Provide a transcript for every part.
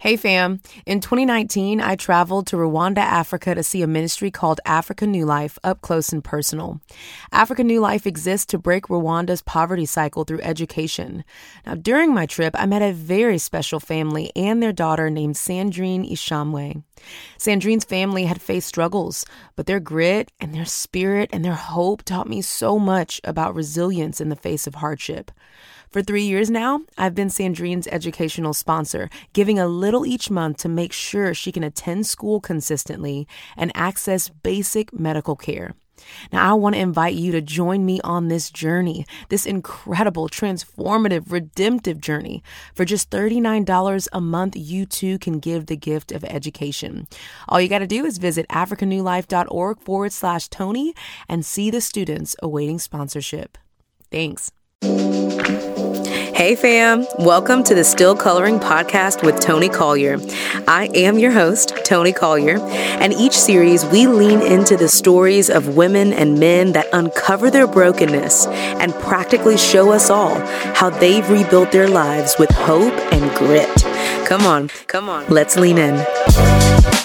Hey fam, in 2019, I traveled to Rwanda, Africa to see a ministry called Africa New Life up close and personal. Africa New Life exists to break Rwanda's poverty cycle through education. Now, during my trip, I met a very special family and their daughter named Sandrine Ishamwe. Sandrine's family had faced struggles, but their grit and their spirit and their hope taught me so much about resilience in the face of hardship. For three years now, I've been Sandrine's educational sponsor, giving a little each month to make sure she can attend school consistently and access basic medical care. Now, I want to invite you to join me on this journey, this incredible, transformative, redemptive journey. For just $39 a month, you too can give the gift of education. All you got to do is visit africanewlife.org forward slash Toni and see the students awaiting sponsorship. Thanks. Hey fam, welcome to the Still Coloring Podcast with Toni Collier. I am your host, Toni Collier, and each series we lean into the stories of women and men that uncover their brokenness and practically show us all how they've rebuilt their lives with hope and grit. Come on, come on, let's lean in.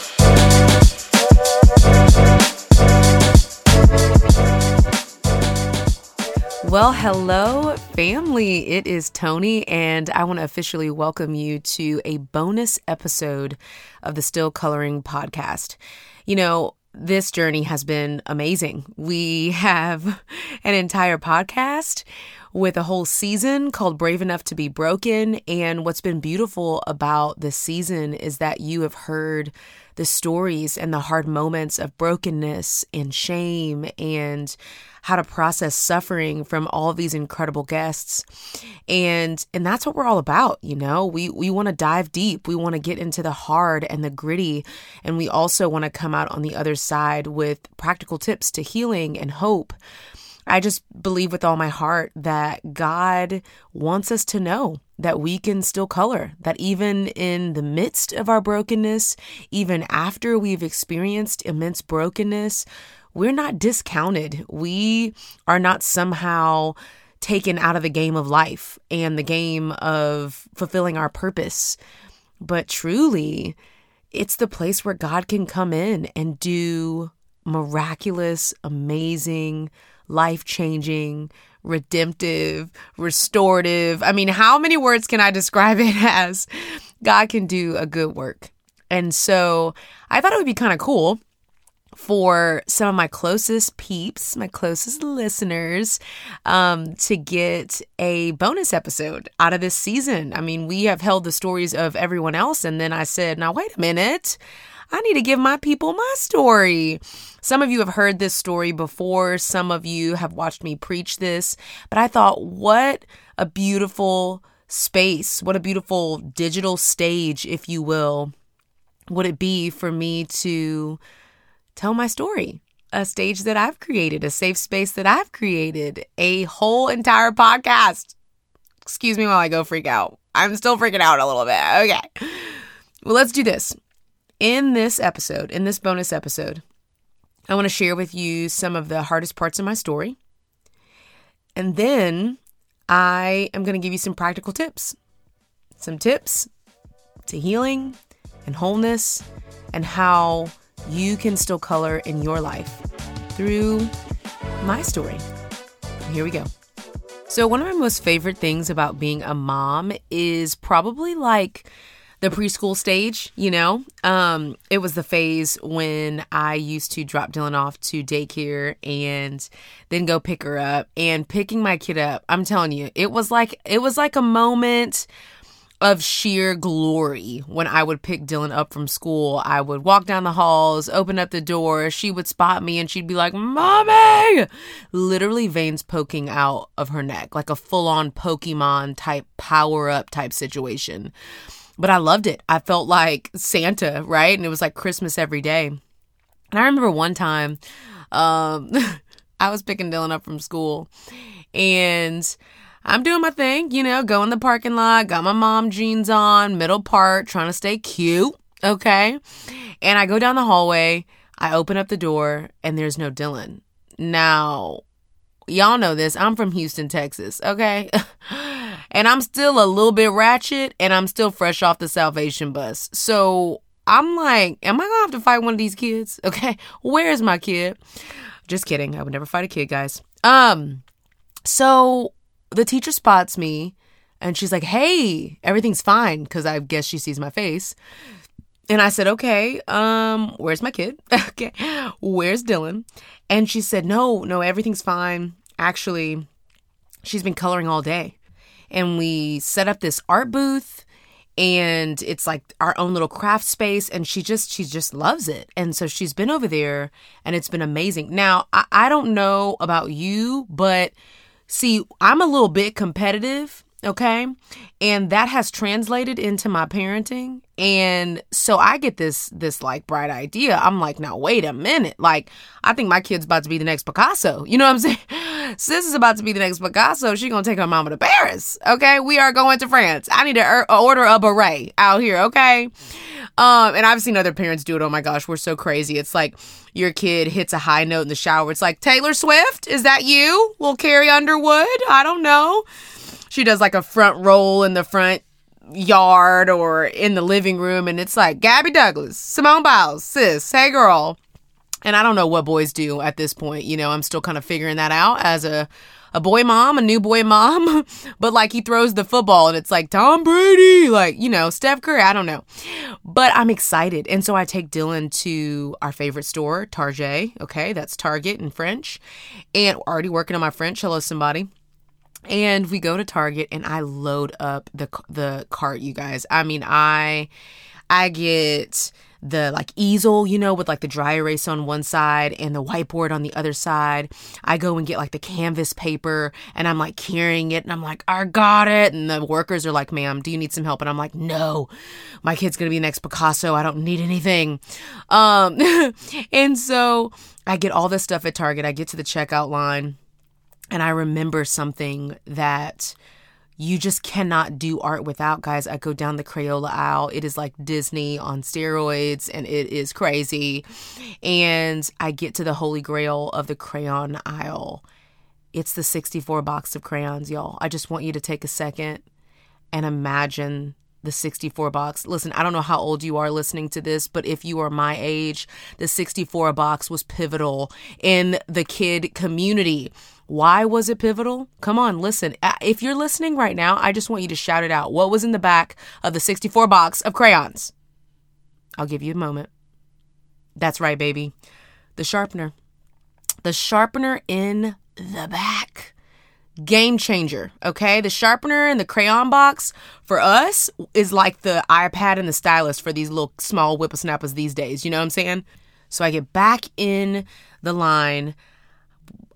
Well, hello, family. It is Toni, and I want to officially welcome you to a bonus episode of the Still Coloring podcast. You know, this journey has been amazing. We have an entire podcast with a whole season called Brave Enough to Be Broken. And what's been beautiful about this season is that you have heard the stories and the hard moments of brokenness and shame and how to process suffering from all these incredible guests. And and that's what we're all about, you know. We we want to dive deep. We want to get into the hard and the gritty, and we also want to come out on the other side with practical tips to healing and hope. I just believe with all my heart that God wants us to know that we can still color, that even in the midst of our brokenness, even after we've experienced immense brokenness, we're not discounted. We are not somehow taken out of the game of life and the game of fulfilling our purpose. But truly, it's the place where God can come in and do miraculous, amazing, life changing, redemptive, restorative. I mean, how many words can I describe it as? God can do a good work. And so I thought it would be kind of cool for some of my closest peeps, my closest listeners, um, to get a bonus episode out of this season. I mean, we have held the stories of everyone else, and then I said, now, wait a minute. I need to give my people my story. Some of you have heard this story before, some of you have watched me preach this, but I thought, what a beautiful space, what a beautiful digital stage, if you will, would it be for me to tell my story. A stage that I've created, a safe space that I've created, a whole entire podcast. Excuse me while I go freak out. I'm still freaking out a little bit. Okay. Well, let's do this. In this episode, in this bonus episode, I want to share with you some of the hardest parts of my story. And then I am going to give you some practical tips. Some tips to healing and wholeness and how you can still color in your life through my story. Here we go. So, one of my most favorite things about being a mom is probably like the preschool stage, you know? Um, it was the phase when I used to drop Dylan off to daycare and then go pick her up. And picking my kid up, I'm telling you, it was like it was like a moment of sheer glory when I would pick Dylan up from school. I would walk down the halls, open up the door, she would spot me and she'd be like, Mommy! Literally veins poking out of her neck, like a full on Pokemon type power up type situation. But I loved it. I felt like Santa, right? And it was like Christmas every day. And I remember one time, um, I was picking Dylan up from school and I'm doing my thing, you know, go in the parking lot, got my mom jeans on, middle part, trying to stay cute. Okay. And I go down the hallway, I open up the door, and there's no Dylan. Now, y'all know this. I'm from Houston, Texas. Okay. And I'm still a little bit ratchet and I'm still fresh off the salvation bus. So I'm like, am I gonna have to fight one of these kids? Okay, where's my kid? Just kidding. I would never fight a kid, guys. Um, so the teacher spots me and she's like, hey, everything's fine, because I guess she sees my face. And I said, okay, um, where's my kid? okay, where's Dylan? And she said, no, no, everything's fine. Actually, she's been coloring all day. And we set up this art booth and it's like our own little craft space and she just she just loves it. And so she's been over there and it's been amazing. Now i, I don't know about you but see i'm a little bit competitive okay? And that has translated into my parenting. And so i get this this like bright idea. I'm like now wait a minute. Like i think my kid's about to be the next picasso. You know what i'm saying sis is about to be the next picasso. She gonna take her mama to paris okay? We are going to france. I need to er- order a beret out here okay? Um and i've seen other parents do it. Oh my gosh we're so crazy. It's like your kid hits a high note in the shower. It's like taylor swift is that you? Will carrie underwood? I don't know. She does like a front roll in the front yard or in the living room and it's like Gabby Douglas, Simone Biles, sis, hey girl. And I don't know what boys do at this point. You know, I'm still kind of figuring that out as a a boy mom, a new boy mom. but like he throws the football and it's like Tom Brady, like, you know, Steph Curry, I don't know. But I'm excited. And so I take Dylan to our favorite store, Target. Okay, that's Target in French. And already working on my French. Hello, somebody. And we go to Target and I load up the the cart, you guys. I mean, I I get the like easel, you know, with like the dry erase on one side and the whiteboard on the other side. I go and get like the canvas paper and I'm like carrying it and I'm like, I got it. And the workers are like, ma'am, do you need some help? And I'm like, no, my kid's gonna be the next Picasso. I don't need anything. Um, and so I get all this stuff at Target. I get to the checkout line and I remember something that you just cannot do art without, guys. I go down the Crayola aisle. It is like Disney on steroids and it is crazy. And I get to the holy grail of the crayon aisle. It's the 64 box of crayons, y'all. I just want you to take a second and imagine the 64 box. Listen, I don't know how old you are listening to this, but if you are my age, the 64 box was pivotal in the kid community. Why was it pivotal? Come on, listen. If you're listening right now, I just want you to shout it out. What was in the back of the 64 box of crayons? I'll give you a moment. That's right, baby. The sharpener. The sharpener in the back game changer. Okay. The sharpener and the crayon box for us is like the iPad and the stylus for these little small whippersnappers these days. You know what I'm saying? So I get back in the line.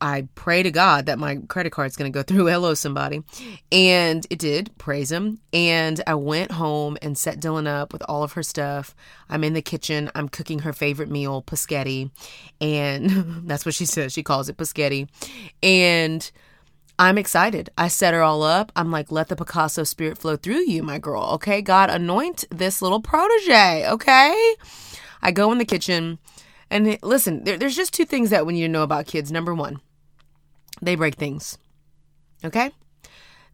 I pray to God that my credit card's going to go through. Hello, somebody. And it did. Praise Him. And I went home and set Dylan up with all of her stuff. I'm in the kitchen. I'm cooking her favorite meal, paschetti. And that's what she says. She calls it paschetti. And I'm excited. I set her all up. I'm like, let the Picasso spirit flow through you, my girl. Okay. God, anoint this little protege. Okay. I go in the kitchen and listen, there, there's just two things that we need to know about kids. Number one, they break things. Okay.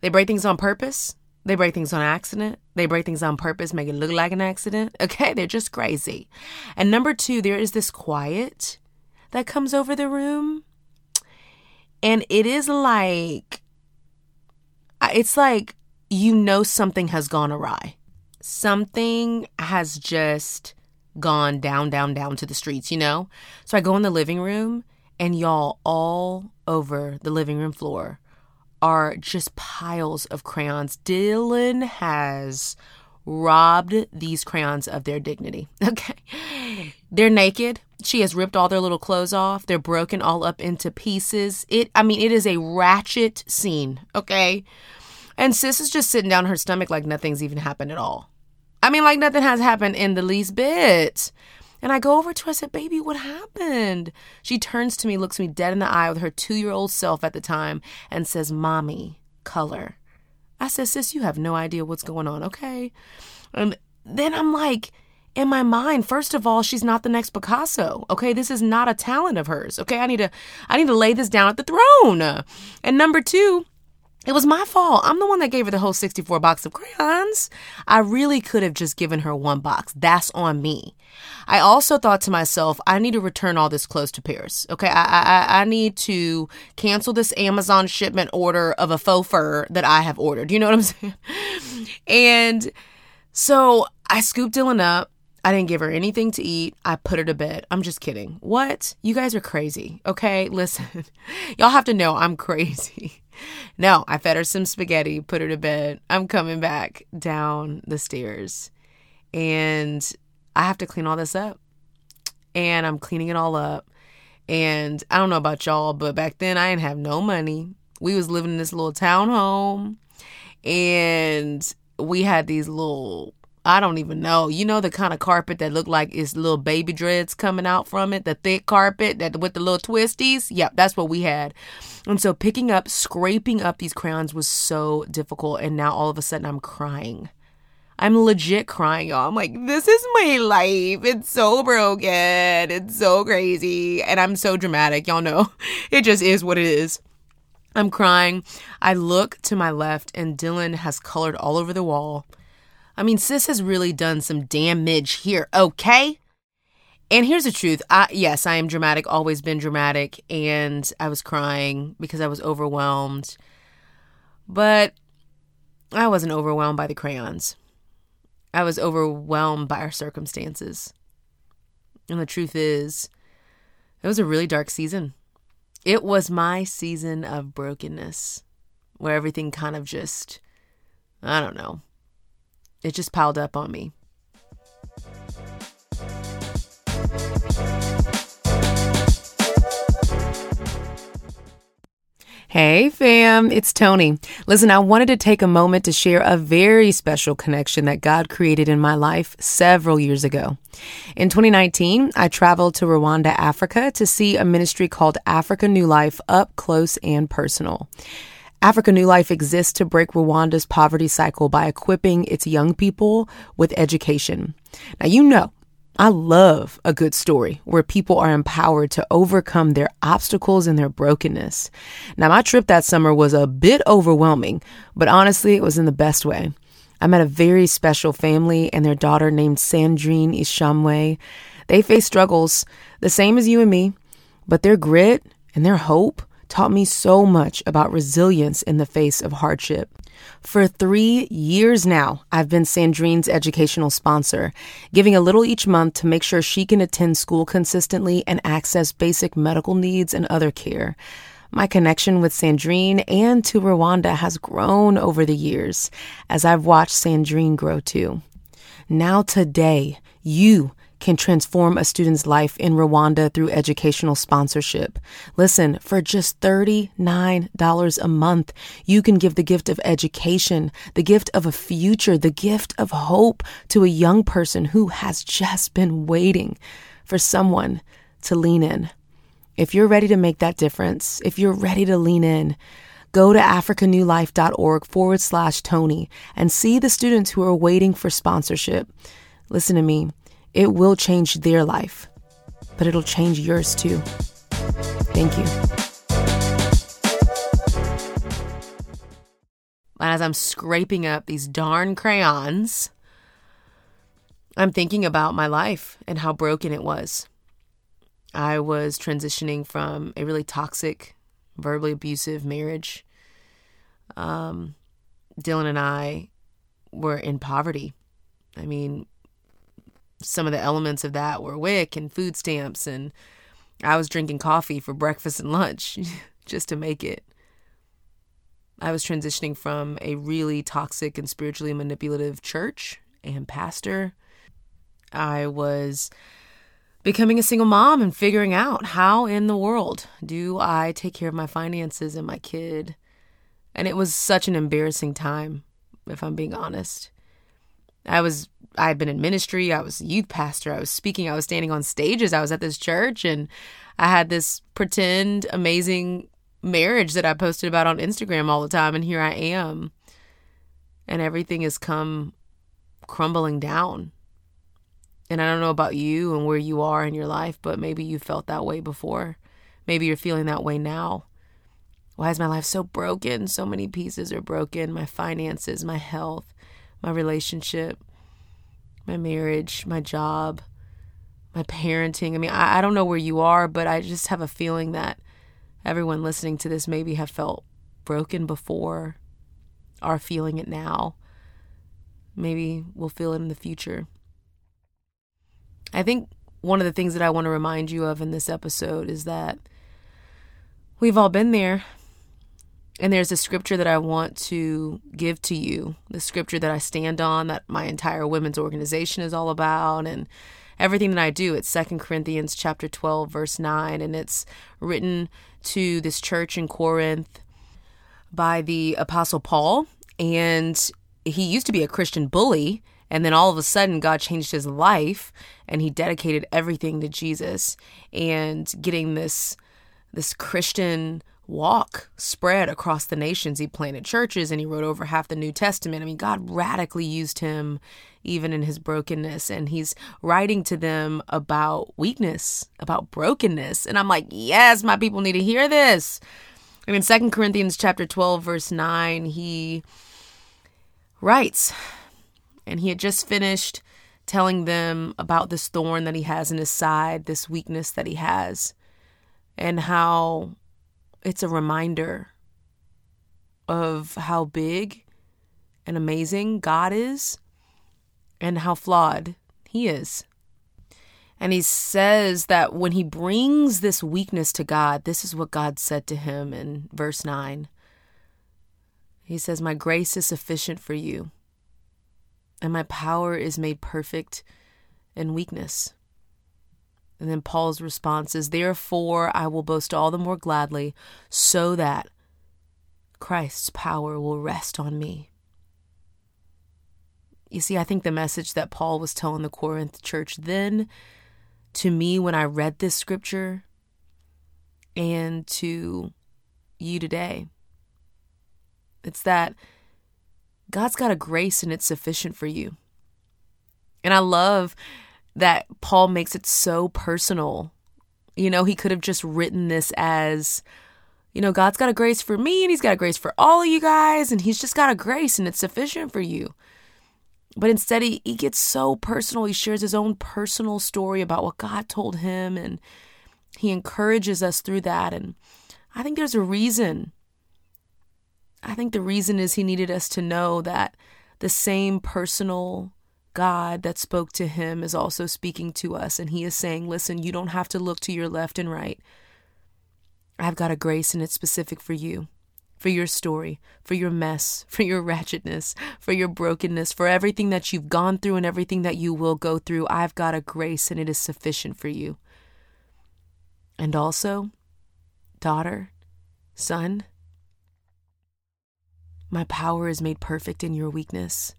They break things on purpose. They break things on accident. They break things on purpose, make it look like an accident. Okay. They're just crazy. And number two, there is this quiet that comes over the room and it is like, it's like you know something has gone awry. Something has just gone down, down, down to the streets, you know? So I go in the living room, and y'all all over the living room floor are just piles of crayons. Dylan has robbed these crayons of their dignity. Okay. They're naked. She has ripped all their little clothes off. They're broken all up into pieces. It I mean, it is a ratchet scene, okay? And sis is just sitting down her stomach like nothing's even happened at all. I mean, like nothing has happened in the least bit. And I go over to her, I said, Baby, what happened? She turns to me, looks me dead in the eye with her two year old self at the time, and says, Mommy, color. I said, Sis, you have no idea what's going on, okay? And then I'm like, in my mind, first of all, she's not the next Picasso. Okay, this is not a talent of hers. Okay, I need to I need to lay this down at the throne. And number two, It was my fault. I'm the one that gave her the whole 64 box of crayons. I really could have just given her one box. That's on me. I also thought to myself, I need to return all this clothes to Paris. Okay, I I, I need to cancel this Amazon shipment order of a faux fur that I have ordered. You know what I'm saying? and so I scooped Dylan up. I didn't give her anything to eat. I put her to bed. I'm just kidding. What? You guys are crazy. Okay, listen. Y'all have to know I'm crazy. No, I fed her some spaghetti, put her to bed. I'm coming back down the stairs and I have to clean all this up. And I'm cleaning it all up. And I don't know about y'all, but back then I didn't have no money. We was living in this little townhome and we had these little I don't even know. You know the kind of carpet that looked like it's little baby dreads coming out from it, the thick carpet that with the little twisties. Yep, that's what we had. And so picking up, scraping up these crayons was so difficult. And now all of a sudden I'm crying. I'm legit crying, y'all. I'm like, this is my life. It's so broken. It's so crazy. And I'm so dramatic. Y'all know it just is what it is. I'm crying. I look to my left, and Dylan has colored all over the wall. I mean, sis has really done some damage here, okay? And here's the truth. I, yes, I am dramatic, always been dramatic, and I was crying because I was overwhelmed. But I wasn't overwhelmed by the crayons. I was overwhelmed by our circumstances. And the truth is, it was a really dark season. It was my season of brokenness where everything kind of just, I don't know, it just piled up on me. Hey fam, it's Toni. Listen, I wanted to take a moment to share a very special connection that God created in my life several years ago. In 2019, I traveled to Rwanda, Africa to see a ministry called Africa New Life up close and personal. Africa New Life exists to break Rwanda's poverty cycle by equipping its young people with education. Now, you know, I love a good story where people are empowered to overcome their obstacles and their brokenness. Now, my trip that summer was a bit overwhelming, but honestly, it was in the best way. I met a very special family and their daughter named Sandrine Ishamwe. They face struggles the same as you and me, but their grit and their hope taught me so much about resilience in the face of hardship. For three years now, I've been Sandrine's educational sponsor, giving a little each month to make sure she can attend school consistently and access basic medical needs and other care. My connection with Sandrine and to Rwanda has grown over the years as I've watched Sandrine grow too. Now, today, you can transform a student's life in Rwanda through educational sponsorship. Listen, for just $39 a month, you can give the gift of education, the gift of a future, the gift of hope to a young person who has just been waiting for someone to lean in. If you're ready to make that difference, if you're ready to lean in, go to africanewlife.org forward slash Toni and see the students who are waiting for sponsorship. Listen to me. It will change their life, but it'll change yours too. Thank you. As I'm scraping up these darn crayons, I'm thinking about my life and how broken it was. I was transitioning from a really toxic, verbally abusive marriage. Um, Dylan and I were in poverty. I mean, some of the elements of that were WIC and food stamps, and I was drinking coffee for breakfast and lunch just to make it. I was transitioning from a really toxic and spiritually manipulative church and pastor. I was becoming a single mom and figuring out how in the world do I take care of my finances and my kid. And it was such an embarrassing time, if I'm being honest. I was I had been in ministry, I was youth pastor, I was speaking, I was standing on stages, I was at this church and I had this pretend amazing marriage that I posted about on Instagram all the time and here I am. And everything has come crumbling down. And I don't know about you and where you are in your life, but maybe you felt that way before. Maybe you're feeling that way now. Why is my life so broken? So many pieces are broken my finances, my health, my relationship, my marriage, my job, my parenting. I mean, I, I don't know where you are, but I just have a feeling that everyone listening to this maybe have felt broken before, are feeling it now. Maybe we'll feel it in the future. I think one of the things that I want to remind you of in this episode is that we've all been there. And there's a scripture that I want to give to you, the scripture that I stand on, that my entire women's organization is all about, and everything that I do. It's Second Corinthians chapter 12, verse 9, and it's written to this church in Corinth by the Apostle Paul. And he used to be a Christian bully, and then all of a sudden, God changed his life and he dedicated everything to Jesus and getting this this Christian walk spread across the nations. He planted churches and he wrote over half the New Testament. I mean, God radically used him even in his brokenness. And he's writing to them about weakness, about brokenness. And I'm like, yes, my people need to hear this. I mean, Second Corinthians chapter 12, verse 9, he writes, and he had just finished telling them about this thorn that he has in his side, this weakness that he has, and how it's a reminder of how big and amazing God is and how flawed he is. And he says that when he brings this weakness to God, this is what God said to him in verse 9. He says, My grace is sufficient for you and my power is made perfect in weakness. And then Paul's response is, Therefore I will boast all the more gladly, so that Christ's power will rest on me. You see, I think the message that Paul was telling the Corinth church then, to me, when I read this scripture, and to you today, it's that God's got a grace and it's sufficient for you. And I love that Paul makes it so personal. You know, he could have just written this as, you know, God's got a grace for me and he's got a grace for all of you guys and he's just got a grace and it's sufficient for you. But instead, he, he gets so personal. He shares his own personal story about what God told him and he encourages us through that. And I think there's a reason I think the reason is he needed us to know that the same personal God that spoke to him is also speaking to us. And he is saying, listen, you don't have to look to your left and right. I've got a grace and it's specific for you, for your story, for your mess, for your ratchetness, for your brokenness, for everything that you've gone through and everything that you will go through. I've got a grace and it is sufficient for you. And also, daughter, son, my power is made perfect in your weakness.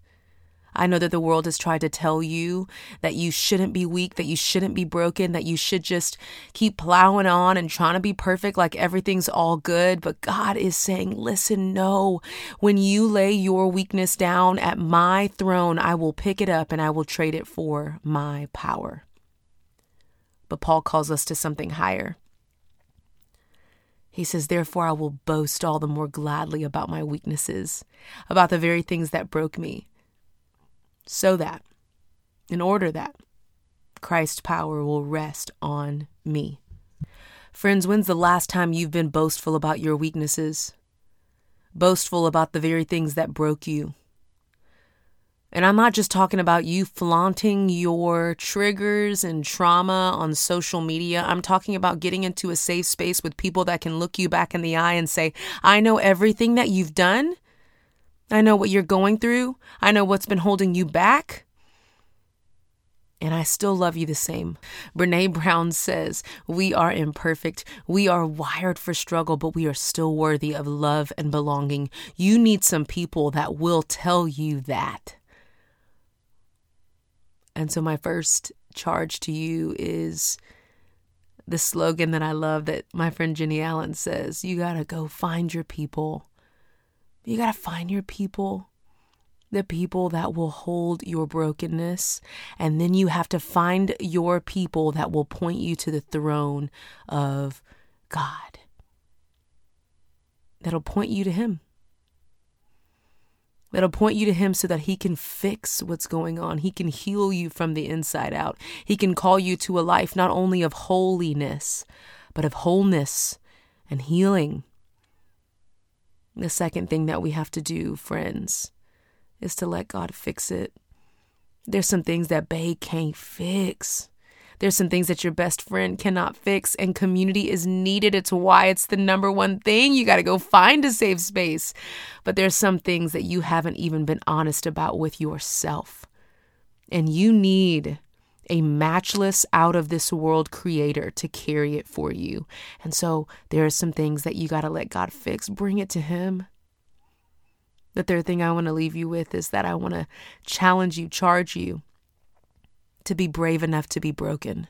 I know that the world has tried to tell you that you shouldn't be weak, that you shouldn't be broken, that you should just keep plowing on and trying to be perfect like everything's all good. But God is saying, listen, no. When you lay your weakness down at my throne, I will pick it up and I will trade it for my power. But Paul calls us to something higher. He says, Therefore, I will boast all the more gladly about my weaknesses, about the very things that broke me, so that, in order that, Christ's power will rest on me. Friends, when's the last time you've been boastful about your weaknesses? Boastful about the very things that broke you? And I'm not just talking about you flaunting your triggers and trauma on social media. I'm talking about getting into a safe space with people that can look you back in the eye and say, I know everything that you've done. I know what you're going through. I know what's been holding you back. And I still love you the same. Brene Brown says, We are imperfect. We are wired for struggle, but we are still worthy of love and belonging. You need some people that will tell you that. And so, my first charge to you is the slogan that I love that my friend Jennie Allen says you got to go find your people. You got to find your people, the people that will hold your brokenness. And then you have to find your people that will point you to the throne of God. that'll point you to Him. That'll point you to Him so that He can fix what's going on. He can heal you from the inside out. He can call you to a life not only of holiness, but of wholeness and healing. The second thing that we have to do, friends, is to let God fix it. There's some things that Bae can't fix. There's some things that your best friend cannot fix, and community is needed. It's why it's the number one thing. You got to go find a safe space. But there's some things that you haven't even been honest about with yourself. And you need a matchless, out of this world creator to carry it for you. And so there are some things that you got to let God fix. Bring it to Him. The third thing I want to leave you with is that I want to challenge you, charge you to be brave enough to be broken.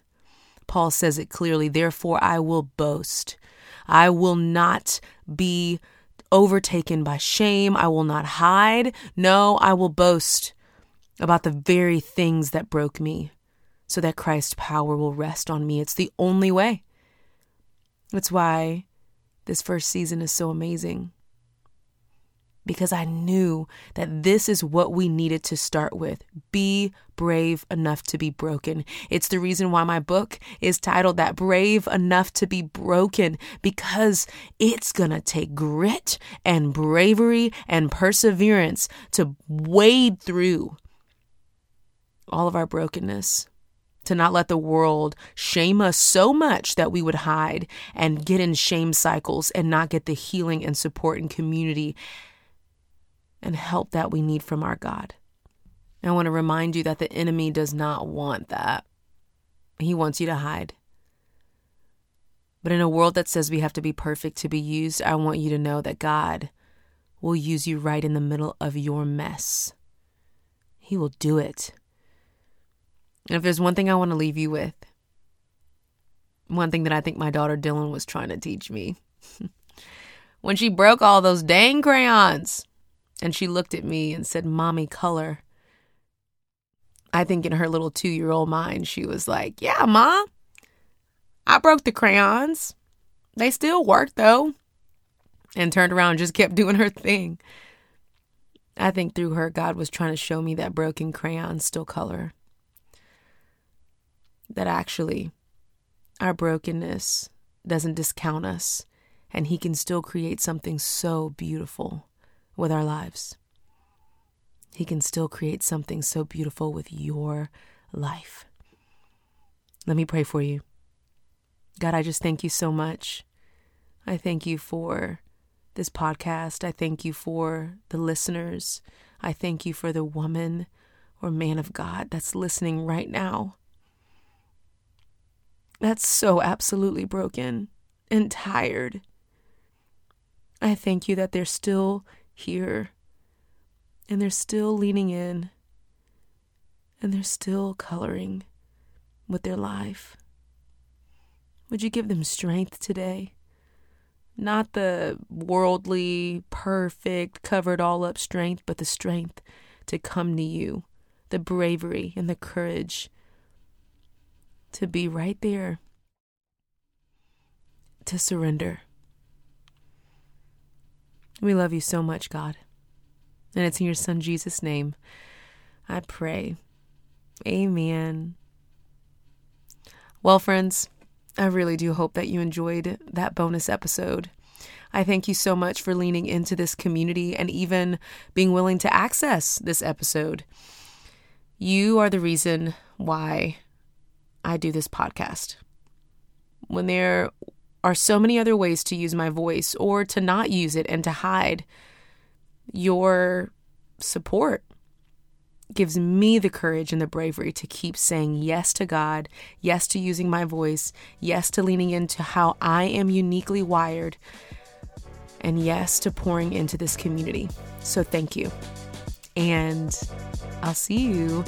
Paul says it clearly, therefore I will boast. I will not be overtaken by shame. I will not hide. No, I will boast about the very things that broke me so that Christ's power will rest on me. It's the only way. That's why this first season is so amazing because I knew that this is what we needed to start with. Be brave enough to be broken. It's the reason why my book is titled that Brave Enough to Be Broken because it's to take grit and bravery and perseverance to wade through all of our brokenness. To not let the world shame us so much that we would hide and get in shame cycles and not get the healing and support and community and help that we need from our God. I want to remind you that the enemy does not want that. He wants you to hide. But in a world that says we have to be perfect to be used, I want you to know that God will use you right in the middle of your mess. He will do it. And if there's one thing I want to leave you with, one thing that I think my daughter Dylan was trying to teach me. when she broke all those dang crayons, and she looked at me and said, Mommy, color. I think in her little two year old mind, she was like, Yeah, Mom, I broke the crayons. They still work though. And turned around and just kept doing her thing. I think through her, God was trying to show me that broken crayons still color. That actually, our brokenness doesn't discount us, and He can still create something so beautiful with our lives. He can still create something so beautiful with your life. Let me pray for you. God, I just thank you so much. I thank you for this podcast. I thank you for the listeners. I thank you for the woman or man of God that's listening right now. That's so absolutely broken and tired. I thank you that they're still here. And they're still leaning in. And they're still coloring with their life. Would you give them strength today? Not the worldly, perfect, covered all up strength, but the strength to come to you, the bravery and the courage to be right there, to surrender. We love you so much, God. And it's in your Son Jesus' name I pray. Amen. Well, friends, I really do hope that you enjoyed that bonus episode. I thank you so much for leaning into this community and even being willing to access this episode. You are the reason why I do this podcast. When there are so many other ways to use my voice or to not use it and to hide. Your support gives me the courage and the bravery to keep saying yes to God, yes to using my voice, yes to leaning into how I am uniquely wired, and yes to pouring into this community. So thank you. And I'll see you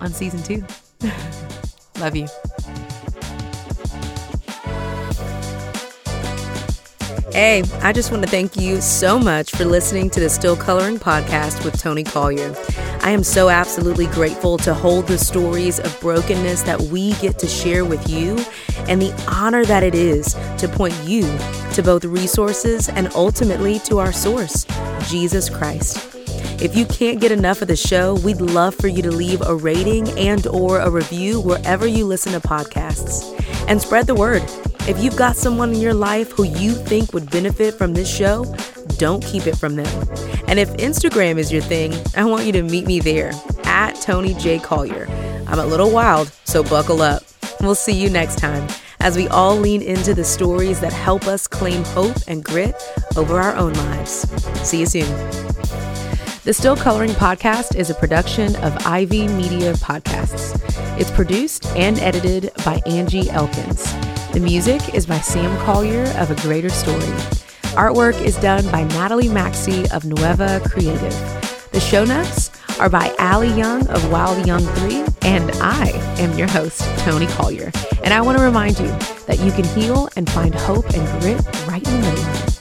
on season two. Love you. Hey, I just want to thank you so much for listening to the Still Coloring podcast with Toni Collier. I am so absolutely grateful to hold the stories of brokenness that we get to share with you and the honor that it is to point you to both resources and ultimately to our source, Jesus Christ. If you can't get enough of the show, we'd love for you to leave a rating and or a review wherever you listen to podcasts. And spread the word. If you've got someone in your life who you think would benefit from this show, don't keep it from them. And if Instagram is your thing, I want you to meet me there at Toni J. Collier. I'm a little wild, so buckle up. We'll see you next time as we all lean into the stories that help us claim hope and grit over our own lives. See you soon. The Still Coloring Podcast is a production of Ivy Media Podcasts. It's produced and edited by Angie Elkins. The music is by Sam Collier of A Greater Story. Artwork is done by Natalie Maxey of Nueva Creative. The show notes are by Allie Young of Wild Young 3, and I am your host, Toni Collier. And I want to remind you that you can heal and find hope and grit right in the middle